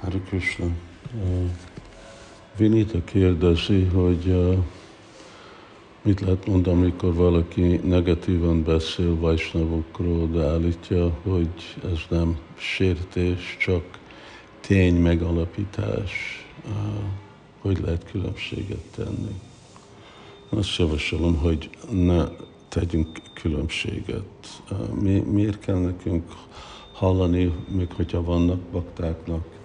Hare Krishna. Uh, Vinita kérdezi, hogy uh, mit lehet mondani, amikor valaki negatívan beszél Vajsnavokról, de állítja, hogy ez nem sértés, csak tény megalapítás, uh, hogy lehet különbséget tenni. Azt javasolom, hogy ne tegyünk különbséget. Mi, miért kell nekünk hallani, még hogyha vannak baktáknak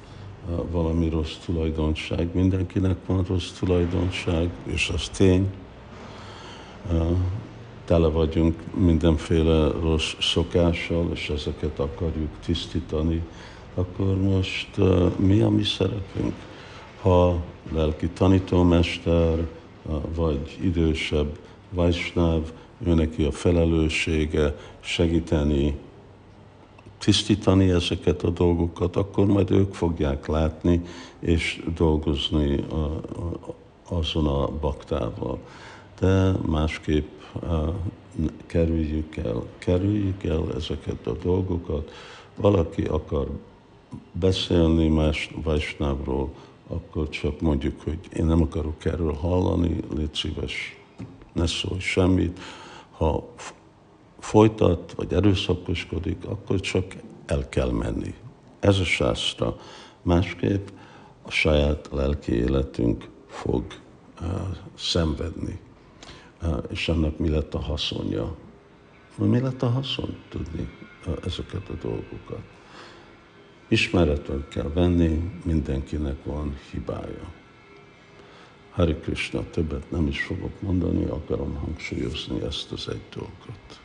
valami rossz tulajdonság. Mindenkinek van rossz tulajdonság, és az tény. Tele vagyunk mindenféle rossz szokással, és ezeket akarjuk tisztítani. Akkor most mi a mi szerepünk? Ha lelki tanítómester, vagy idősebb Vajsnáv, ő neki a felelőssége segíteni tisztítani ezeket a dolgokat, akkor majd ők fogják látni és dolgozni azon a baktával. De másképp a, kerüljük el, kerüljük el ezeket a dolgokat. Valaki akar beszélni más Vajsnávról, akkor csak mondjuk, hogy én nem akarok erről hallani, légy szíves, ne szólj semmit. Ha folytat, vagy erőszakoskodik, akkor csak el kell menni. Ez a sásztra. Másképp a saját lelki életünk fog uh, szenvedni. Uh, és annak mi lett a haszonja? Mi lett a haszon tudni uh, ezeket a dolgokat? Ismeretről kell venni, mindenkinek van hibája. Hari Krishna, többet nem is fogok mondani, akarom hangsúlyozni ezt az egy dolgot.